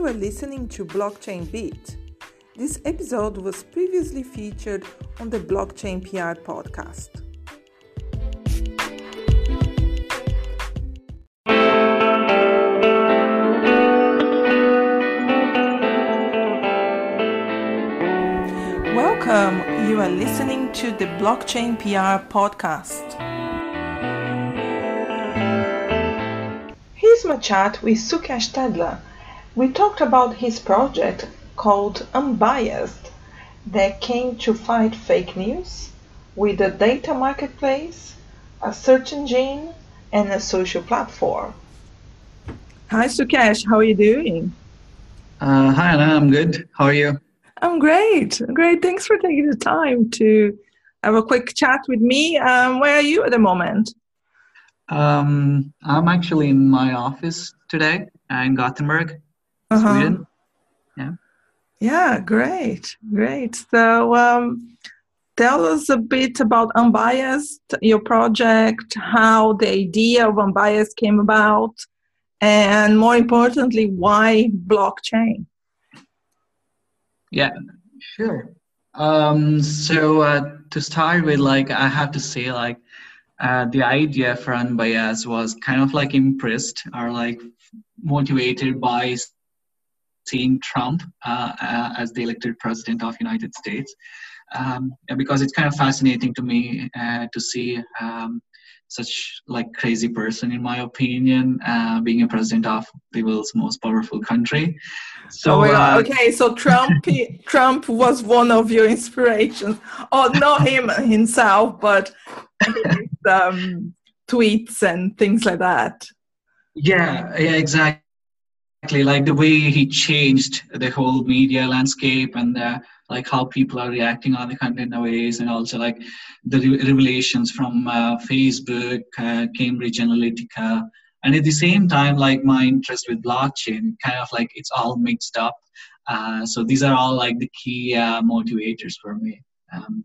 you are listening to Blockchain Beat. This episode was previously featured on the Blockchain PR podcast. Welcome, you are listening to the Blockchain PR podcast. Here's my chat with Sukesh Tedla. We talked about his project called Unbiased that came to fight fake news with a data marketplace, a search engine, and a social platform. Hi, Sukesh. How are you doing? Uh, hi, Anna. I'm good. How are you? I'm great. Great. Thanks for taking the time to have a quick chat with me. Um, where are you at the moment? Um, I'm actually in my office today in Gothenburg, uh-huh. Yeah. Yeah, great, great. So, um, tell us a bit about Unbiased, your project, how the idea of Unbiased came about, and more importantly, why blockchain? Yeah, sure. Um, so uh, to start with, like I have to say, like uh, the idea for Unbiased was kind of like impressed or like motivated by seeing Trump uh, uh, as the elected president of United States, um, because it's kind of fascinating to me uh, to see um, such like crazy person, in my opinion, uh, being a president of the world's most powerful country. So oh okay, so Trump Trump was one of your inspirations. Oh, not him himself, but his, um, tweets and things like that. Yeah, yeah, exactly exactly like the way he changed the whole media landscape and uh, like how people are reacting on the content nowadays and also like the revelations from uh, facebook uh, cambridge analytica. And at the same time like my interest with blockchain kind of like it's all mixed up. Uh, so these are all like the key uh, motivators for me. Um,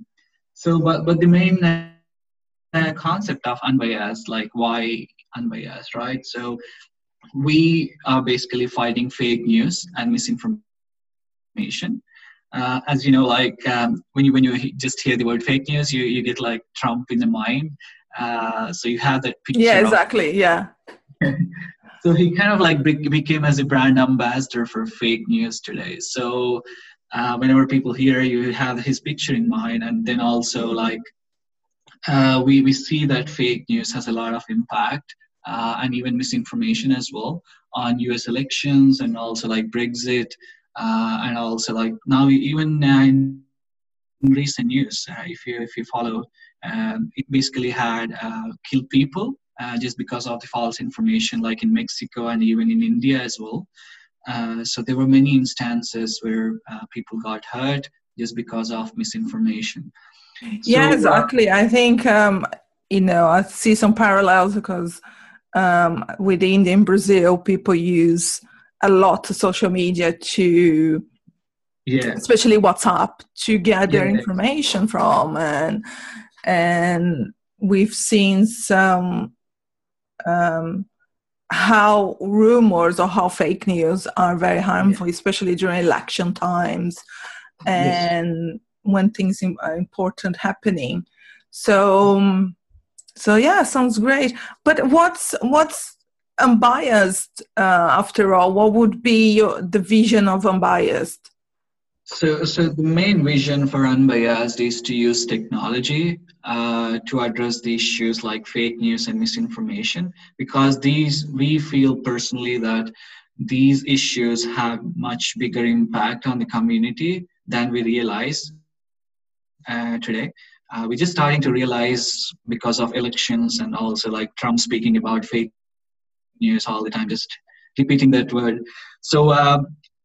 so but but the main uh, concept of unbiased like why unbiased right? So we are basically fighting fake news and misinformation. Uh, as you know, like um, when you when you just hear the word fake news, you, you get like Trump in the mind. Uh, so you have that picture. Yeah, exactly. Of, yeah. so he kind of like be- became as a brand ambassador for fake news today. So uh, whenever people hear you have his picture in mind, and then also like uh, we we see that fake news has a lot of impact uh, and even misinformation as well on US elections and also like Brexit uh, and also like now even uh, in recent news, uh, if you if you follow, um, it basically had uh, killed people uh, just because of the false information, like in Mexico and even in India as well. so there were many instances where people got hurt just because of misinformation. Yeah, so, exactly. I think um, you know I see some parallels because um, with India and Brazil, people use a lot of social media to, yeah. especially WhatsApp, to gather yeah. information from, and and we've seen some um, how rumors or how fake news are very harmful, yeah. especially during election times and yes. when things are important happening. So um, so yeah, sounds great. But what's what's unbiased uh, after all? What would be your, the vision of unbiased? So, so the main vision for unbiased is to use technology uh, to address the issues like fake news and misinformation, because these we feel personally that these issues have much bigger impact on the community than we realize uh, today uh, we're just starting to realize because of elections and also like Trump speaking about fake news all the time, just repeating that word. So uh,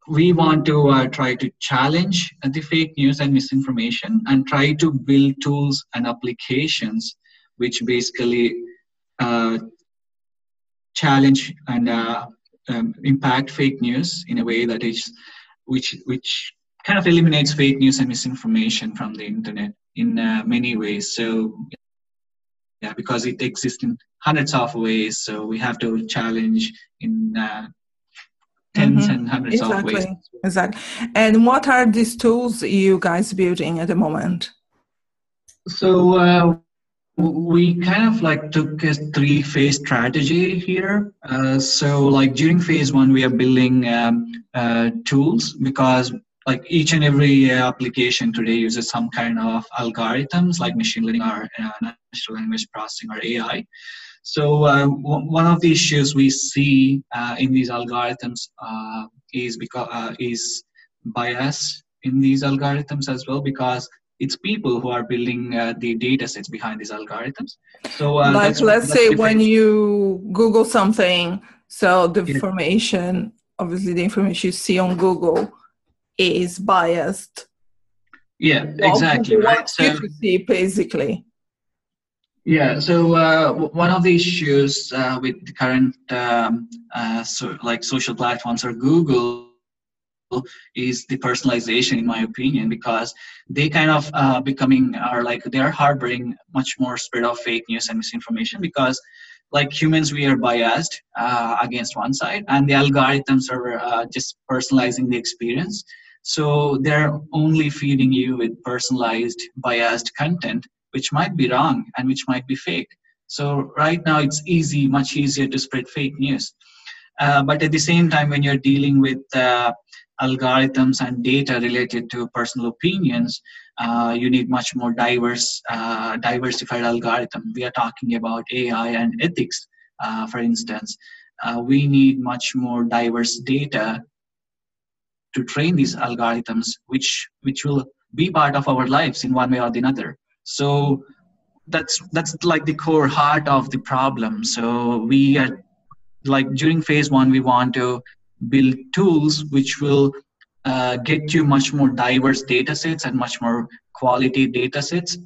we want to uh, try to challenge the fake news and misinformation and try to build tools and applications which basically uh, challenge and uh, um, impact fake news in a way that is which which kind of eliminates fake news and misinformation from the internet in uh, many ways. So, yeah, because it exists in hundreds of ways, so we have to challenge in uh, tens mm-hmm. and hundreds exactly. of ways. Exactly. And what are these tools you guys building at the moment? So uh, we kind of like took a three phase strategy here. Uh, so like during phase one, we are building um, uh, tools because like each and every application today uses some kind of algorithms like machine learning or uh, natural language processing or AI. So uh, w- one of the issues we see uh, in these algorithms uh, is because uh, is bias in these algorithms as well because it's people who are building uh, the data sets behind these algorithms. So uh, like let's say when you Google something, so the yeah. information, obviously the information you see on Google is biased. Yeah, exactly. What so, see basically. Yeah, so uh, one of the issues uh, with the current um, uh, so, like social platforms or Google is the personalization, in my opinion, because they kind of uh, becoming are like they are harboring much more spread of fake news and misinformation because like humans we are biased uh, against one side and the algorithms are uh, just personalizing the experience so they're only feeding you with personalized biased content which might be wrong and which might be fake. So right now it's easy, much easier to spread fake news. Uh, but at the same time, when you're dealing with uh, algorithms and data related to personal opinions, uh, you need much more diverse, uh, diversified algorithm. We are talking about AI and ethics, uh, for instance. Uh, we need much more diverse data to train these algorithms, which which will be part of our lives in one way or the other. So that's that's like the core heart of the problem. So we are like during phase one we want to build tools which will uh, get you much more diverse data sets and much more quality data sets.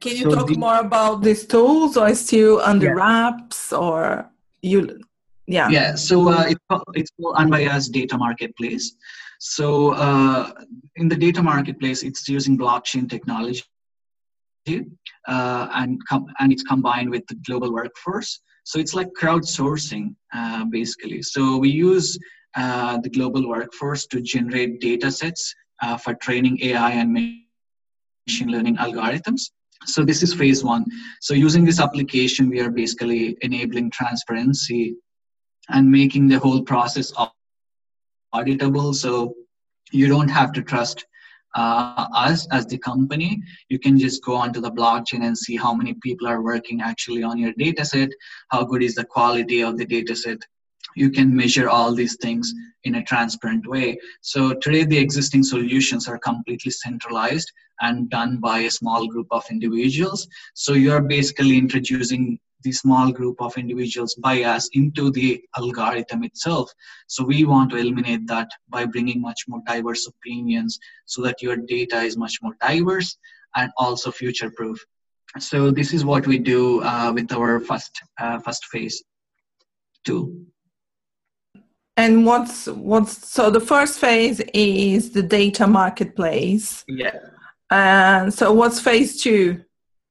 Can you so talk the, more about these tools or still under yeah. wraps or you yeah. Yeah so uh, it, it's called unbiased data marketplace so uh, in the data marketplace it's using blockchain technology uh, and com- and it's combined with the global workforce. So it's like crowdsourcing uh, basically. So we use uh, the global workforce to generate data sets uh, for training AI and machine learning algorithms. So this is phase one. So using this application, we are basically enabling transparency and making the whole process auditable. So you don't have to trust uh, us as the company, you can just go onto the blockchain and see how many people are working actually on your data set, how good is the quality of the data set. You can measure all these things in a transparent way. So today the existing solutions are completely centralized and done by a small group of individuals. So you're basically introducing the small group of individuals bias into the algorithm itself. So we want to eliminate that by bringing much more diverse opinions so that your data is much more diverse and also future proof. So this is what we do uh, with our first uh, first phase tool. And what's what's so the first phase is the data marketplace. Yeah. And so what's phase two?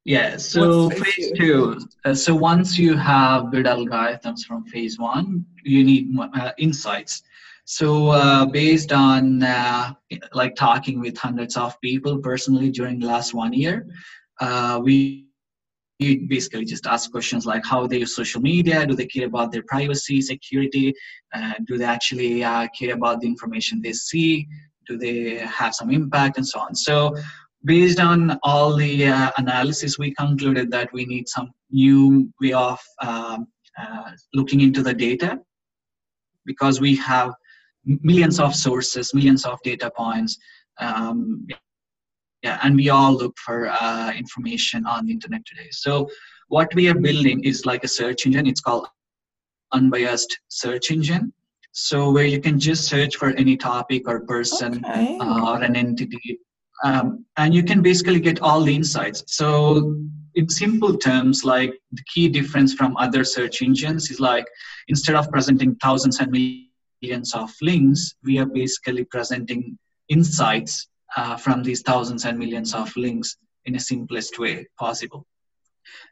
Yeah, so phase, phase two. Uh, so once you have good algorithms from phase one, you need uh, insights. So uh, based on uh, like talking with hundreds of people personally during the last one year, uh, we you basically just ask questions like how they use social media, do they care about their privacy, security, uh, do they actually care about the information they see, do they have some impact, and so on. So based on all the uh, analysis, we concluded that we need some new way of um, uh, looking into the data because we have millions of sources, millions of data points. Um, yeah, and we all look for uh, information on the internet today. So what we are building is like a search engine. It's called unbiased search engine. So where you can just search for any topic or person okay. uh, or an entity um, and you can basically get all the insights. So in simple terms, like the key difference from other search engines is like instead of presenting thousands and millions of links, we are basically presenting insights uh, from these thousands and millions of links in a simplest way possible.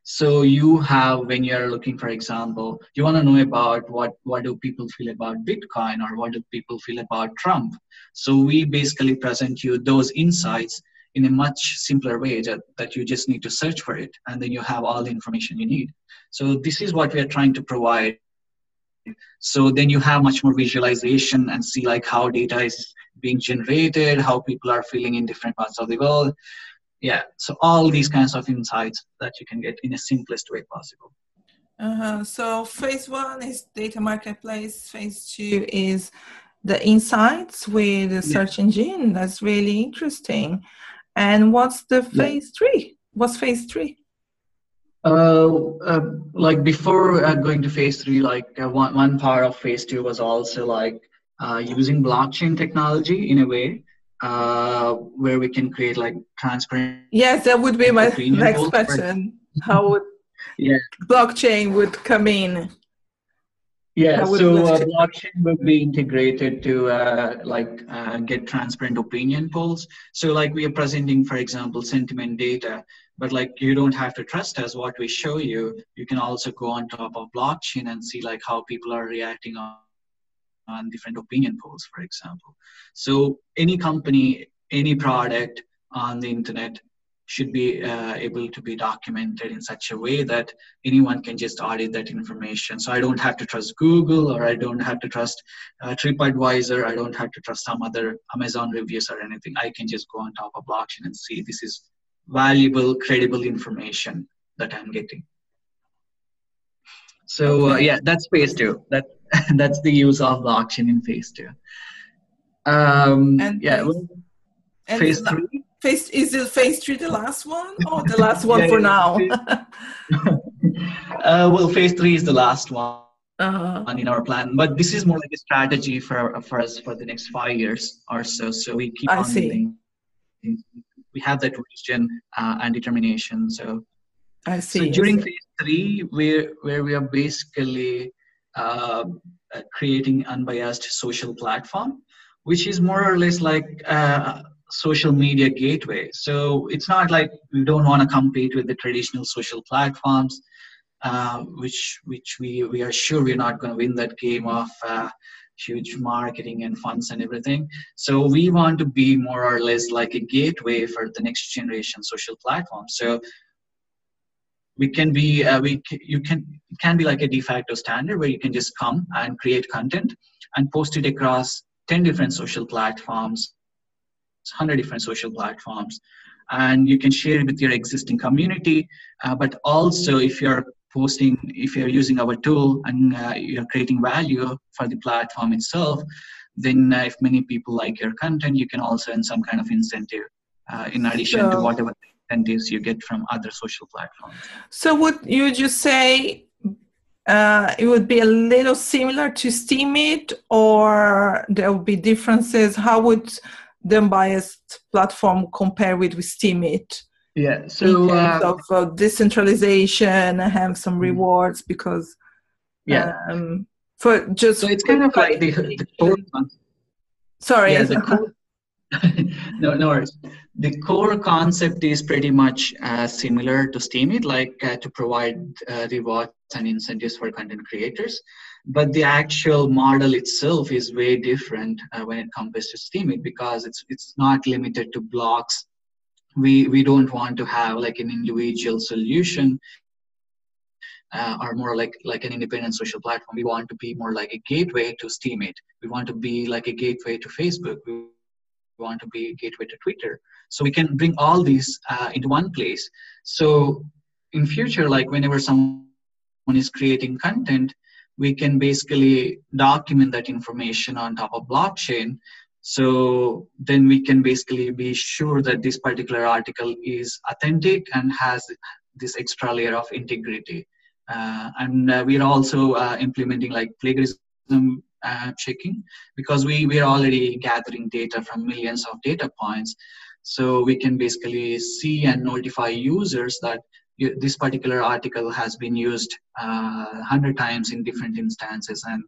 So you have when you're looking for example you want to know about what what do people feel about bitcoin or what do people feel about trump? So we basically present you those insights in a much simpler way that, that you just need to search for it and then you have all the information you need. So this is what we are trying to provide. So then you have much more visualization and see like how data is being generated how people are feeling in different parts of the world yeah so all these kinds of insights that you can get in the simplest way possible. Uh-huh. so phase one is data marketplace. Phase two is the insights with the search yeah. engine. That's really interesting. And what's the phase yeah. three? What's phase three? Uh, uh, like before uh, going to phase three, like uh, one, one part of phase two was also like uh, using blockchain technology in a way uh, where we can create like transparent. Yes, that would be my next question. How would yeah. blockchain would come in? Yeah, so uh, blockchain will be integrated to uh, like uh, get transparent opinion polls. So like we are presenting, for example, sentiment data, but like you don't have to trust us what we show you. You can also go on top of blockchain and see like how people are reacting on on different opinion polls, for example. So any company, any product on the internet should be uh, able to be documented in such a way that anyone can just audit that information. So I don't have to trust Google or I don't have to trust uh, TripAdvisor. I don't have to trust some other Amazon reviews or anything. I can just go on top of blockchain and see this is valuable, credible information that I'm getting. So uh, yeah, that's phase two. That that's the use of blockchain in phase two. Um, and yeah, phase, well, phase three. Phase is it phase three the last one or the last one yeah, for now? uh, well, phase three is the last one. Uh-huh. in our plan, but this is more like a strategy for for us for the next five years or so. So we keep eye on see. we have that vision uh, and determination. So I see. So during phase three, where where we are basically uh, creating unbiased social platform, which is more or less like a social media gateway. So it's not like we don't want to compete with the traditional social platforms, uh, which which we we are sure we're not going to win that game of. Uh, huge marketing and funds and everything. So we want to be more or less like a gateway for the next generation social platform. So we can be uh, we you can it can be like a de facto standard where you can just come and create content and post it across 10 different social platforms 100 different social platforms. And you can share it with your existing community uh, but also if you're posting if you're using our tool and uh, you're creating value for the platform itself then uh, if many people like your content you can also earn some kind of incentive uh, in addition so, to whatever incentives you get from other social platforms. So would you just say uh, it would be a little similar to Steemit or there would be differences? How would the unbiased platform compare with, with Steemit? Yeah, so in terms uh, of uh, decentralization, have some mm-hmm. rewards because yeah, um, for just so it's kind of like the, the core. Sorry, yeah, the core, no, no worries. The core concept is pretty much uh, similar to Steemit, like uh, to provide uh, rewards and incentives for content creators. But the actual model itself is way different uh, when it comes to Steemit because it's it's not limited to blocks. We we don't want to have like an individual solution. Uh, or more like like an independent social platform. We want to be more like a gateway to Steemit. We want to be like a gateway to Facebook. We want to be a gateway to Twitter. So we can bring all these uh, into one place. So in future, like whenever someone is creating content, we can basically document that information on top of blockchain. So then we can basically be sure that this particular article is authentic and has this extra layer of integrity. Uh, and uh, we're also uh, implementing like plagiarism uh, checking because we, we are already gathering data from millions of data points. So we can basically see and notify users that you, this particular article has been used uh, 100 times in different instances and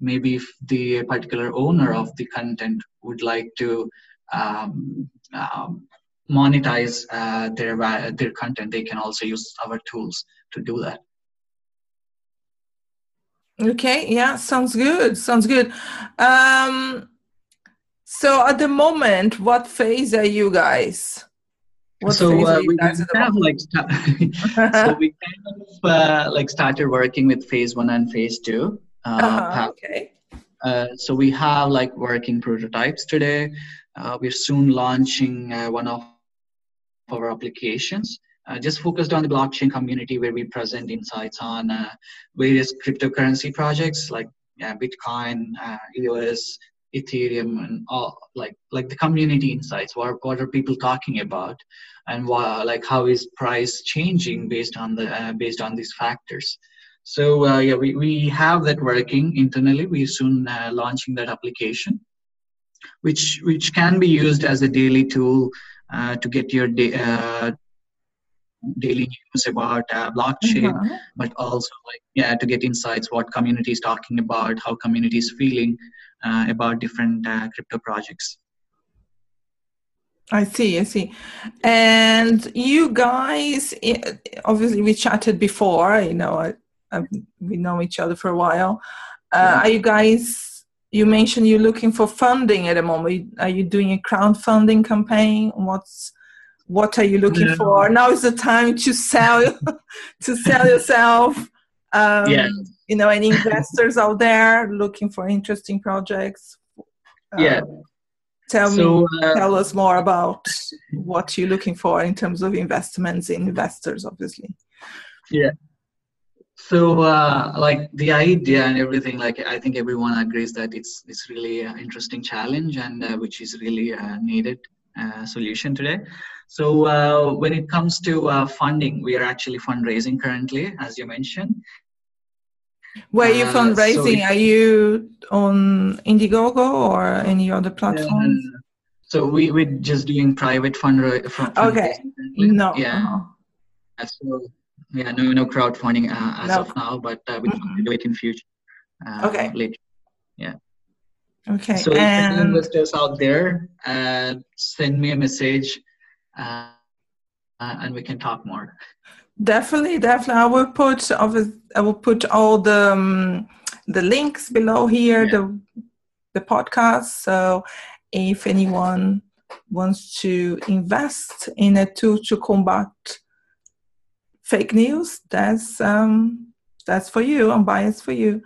maybe if the particular owner of the content would like to um, um, monetize uh, their their content, they can also use our tools to do that. Okay, yeah, sounds good. Sounds good. Um, so at the moment, what phase are you guys? What so uh, we kind of like so we kind of uh, like started working with phase one and phase two. Uh, uh-huh, okay. Uh, so we have like working prototypes today. Uh, we're soon launching uh, one of our applications uh, just focused on the blockchain community where we present insights on uh, various cryptocurrency projects like Bitcoin, EOS, Ethereum, and all like like the community insights. What what are people talking about, and why, like how is price changing based on the based on these factors. So uh, yeah, we, we have that working internally. We're soon uh, launching that application, which which can be used as a daily tool uh, to get your da- uh, daily news about uh, blockchain, mm-hmm. but also like yeah to get insights what community is talking about, how community is feeling uh, about different crypto projects. I see, I see. And you guys, obviously, we chatted before, you know, um, we know each other for a while. Uh, yeah. Are you guys? You mentioned you're looking for funding at the moment. Are you doing a crowdfunding campaign? What's what are you looking for? Now is the time to sell to sell yourself. Um, yeah. You know, any investors out there looking for interesting projects? Uh, yeah. Tell so, me, uh, tell us more about what you're looking for in terms of investments in investors, obviously. Yeah so uh, like the idea and everything like i think everyone agrees that it's it's really an interesting challenge and uh, which is really a needed uh, solution today so uh, when it comes to uh, funding we are actually fundraising currently as you mentioned where are you uh, fundraising so are you on indiegogo or any other platform so we, we're just doing private fundraising okay no yeah uh-huh. so yeah, no, no crowdfunding uh, as no. of now, but uh, we mm-hmm. can do it in future. Uh, okay. Later. Yeah. Okay. So and... if any investors out there, uh, send me a message, uh, and we can talk more. Definitely, definitely. I will put I will put all the um, the links below here, yeah. the the podcast. So if anyone wants to invest in a tool to combat fake news that's um, that's for you unbiased for you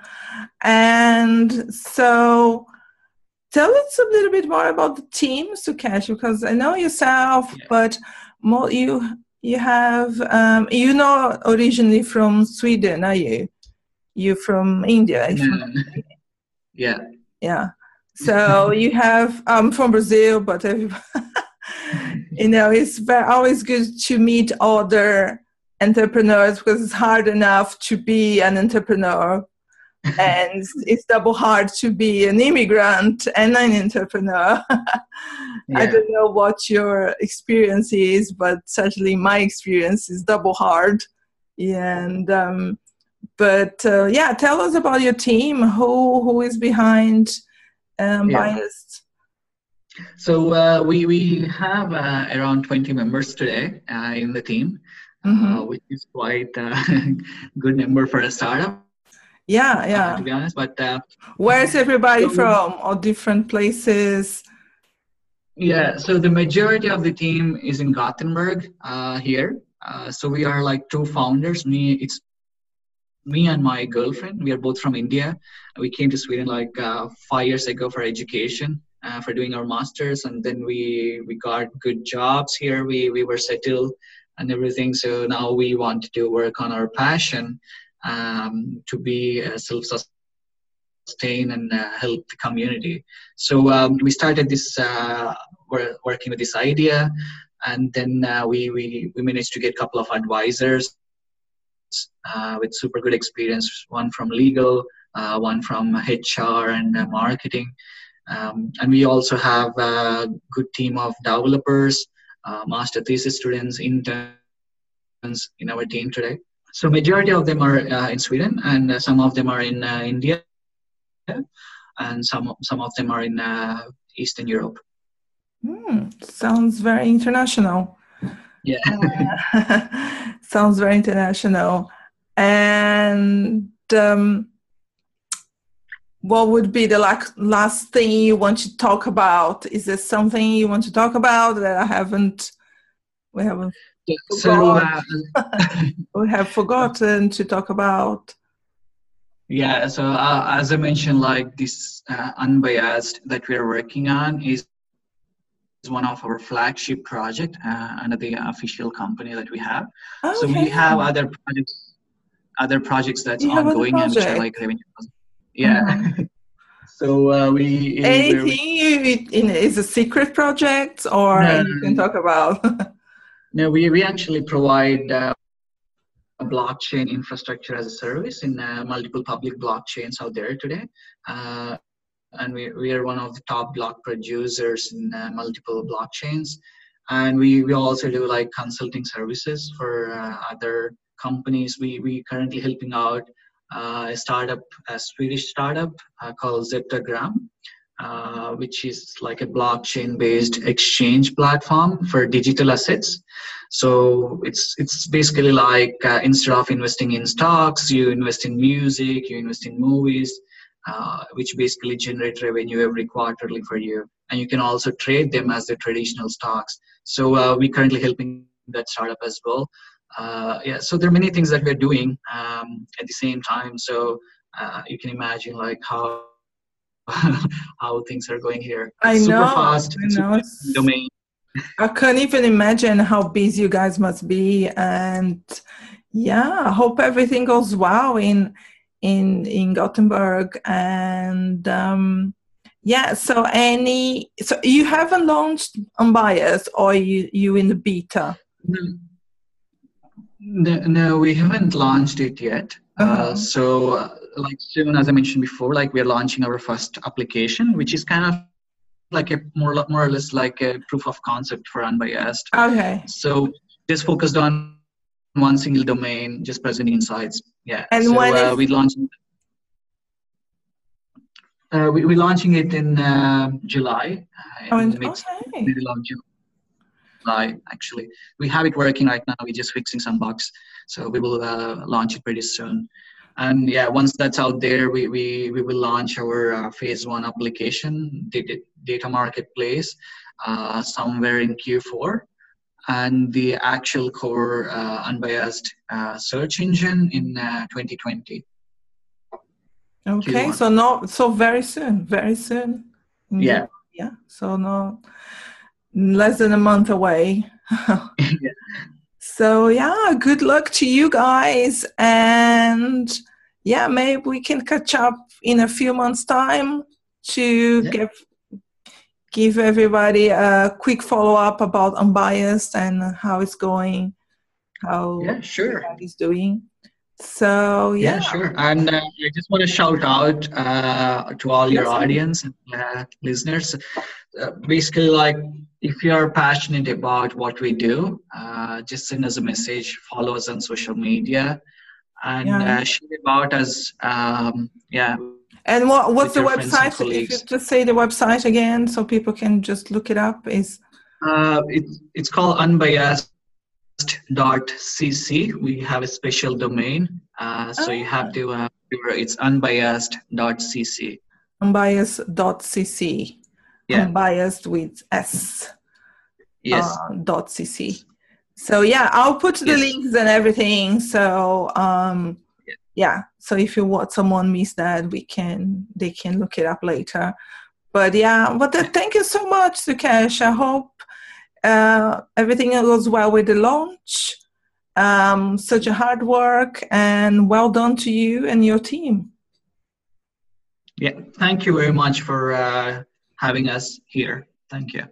and so tell us a little bit more about the team Sukesh because I know yourself yeah. but more you you have um, you know originally from Sweden are you? You're from India yeah. Yeah. So you have I'm um, from Brazil but you know it's very, always good to meet other entrepreneurs because it's hard enough to be an entrepreneur and it's double hard to be an immigrant and an entrepreneur. yeah. I don't know what your experience is, but certainly my experience is double hard. And um, but uh, yeah, tell us about your team. Who who is behind um, yeah. Biased? So uh, we we have uh, around twenty members today uh, in the team mm-hmm. uh, which is quite a good number for a startup. Yeah, yeah. Uh, to be honest, but uh, where's everybody so, from? All different places. Yeah, so the majority of the team is in Gothenburg uh, here. Uh, so we are like two founders. Me, it's me and my girlfriend. We are both from India. We came to Sweden like uh, five years ago for education. Uh, for doing our masters and then we we got good jobs here we we were settled and everything. So now we want to work on our passion um, to be self-sustain and uh, help the community. So um, we started this, uh, we're working with this idea, and then uh, we, we we managed to get a couple of advisors with super good experience. One from legal, one from HR and marketing. Um, and we also have a good team of developers uh, master thesis students, interns in our team today. So majority of them are uh, in Sweden, and uh, some of them are in uh, India, and some some of them are in uh, Eastern Europe. Mm, sounds very international. Yeah. sounds very international. And um, what would be the last thing you want to talk about? Is there something you want to talk about that I haven't? We haven't. So, uh, we have forgotten to talk about. Yeah. So uh, as I mentioned, like this uh, unbiased that we are working on is is one of our flagship project uh, under the official company that we have. Okay. So we have other projects, other projects that's you ongoing and which are like revenue. Yeah. Mm-hmm. so uh, we anything we, you, is a secret project or no, you can talk about. no, we we actually provide. Uh, blockchain infrastructure as a service in uh, multiple public blockchains out there today. Uh, and we, we are one of the top block producers in uh, multiple blockchains and we, we also do like consulting services for uh, other companies we we currently helping out uh, a startup a swedish startup called zetagram uh, which is like a blockchain based exchange platform for digital assets so it's it's basically like uh, instead of investing in stocks you invest in music you invest in movies uh, which basically generate revenue every quarterly for you. And you can also trade them as the traditional stocks. So uh, we currently helping that startup as well. Uh, yeah, so there are many things that we're doing um, at the same time. So you can imagine like how how things are going here. I super know. Fast, I know. domain. I can't even imagine how busy you guys must be, and yeah, I hope everything goes well in in in Gothenburg, and um, yeah. So any so you haven't launched Unbiased, or you you in the beta? No, no, we haven't launched it yet. Uh, uh-huh. Uh, so, uh, like soon as I mentioned before, like we're launching our first application, which is kind of like a more more or less like a proof of concept for unbiased. Okay. So just focused on one single domain, just presenting insights. Yeah. And so, when uh, we launched. Uh, we, we're launching it in uh, July. Uh, in oh, okay. Middle of July, actually. We have it working right now. We're just fixing some bugs. So we will uh, launch it pretty soon. And yeah, once that's out there, we, we, we will launch our uh, phase one application, data, data marketplace, uh, somewhere in Q4 and the actual core uh, unbiased uh, search engine in uh, 2020. Okay, Q1. so no, so very soon, very soon. Yeah. Yeah. So no, less than a month away. yeah. So yeah, good luck to you guys, and yeah, maybe we can catch up in a few months' time to yeah. give give everybody a quick follow up about unbiased and how it's going, how yeah, sure. he's doing. So yeah. yeah, sure. And uh, I just want to shout out uh, to all your audience and uh, listeners. Uh, basically, like if you are passionate about what we do, uh, just send us a message, follow us on social media, and yeah. Uh, share about us. Um, yeah, and what what's the website? If you just say the website again, so people can just look it up. Is uh, it's it's called unbiased.cc. We have a special domain, uh, so oh. you have to. Uh, it's unbiased.cc. Unbiased.cc. Yeah. Unbiased with S. Yes. Uh, dot cc. So yeah, I'll put the yes. links and everything. So um, yeah so if you want someone missed that we can they can look it up later but yeah but uh, thank you so much sukesh i hope uh, everything goes well with the launch um, such a hard work and well done to you and your team yeah thank you very much for uh, having us here. Thank you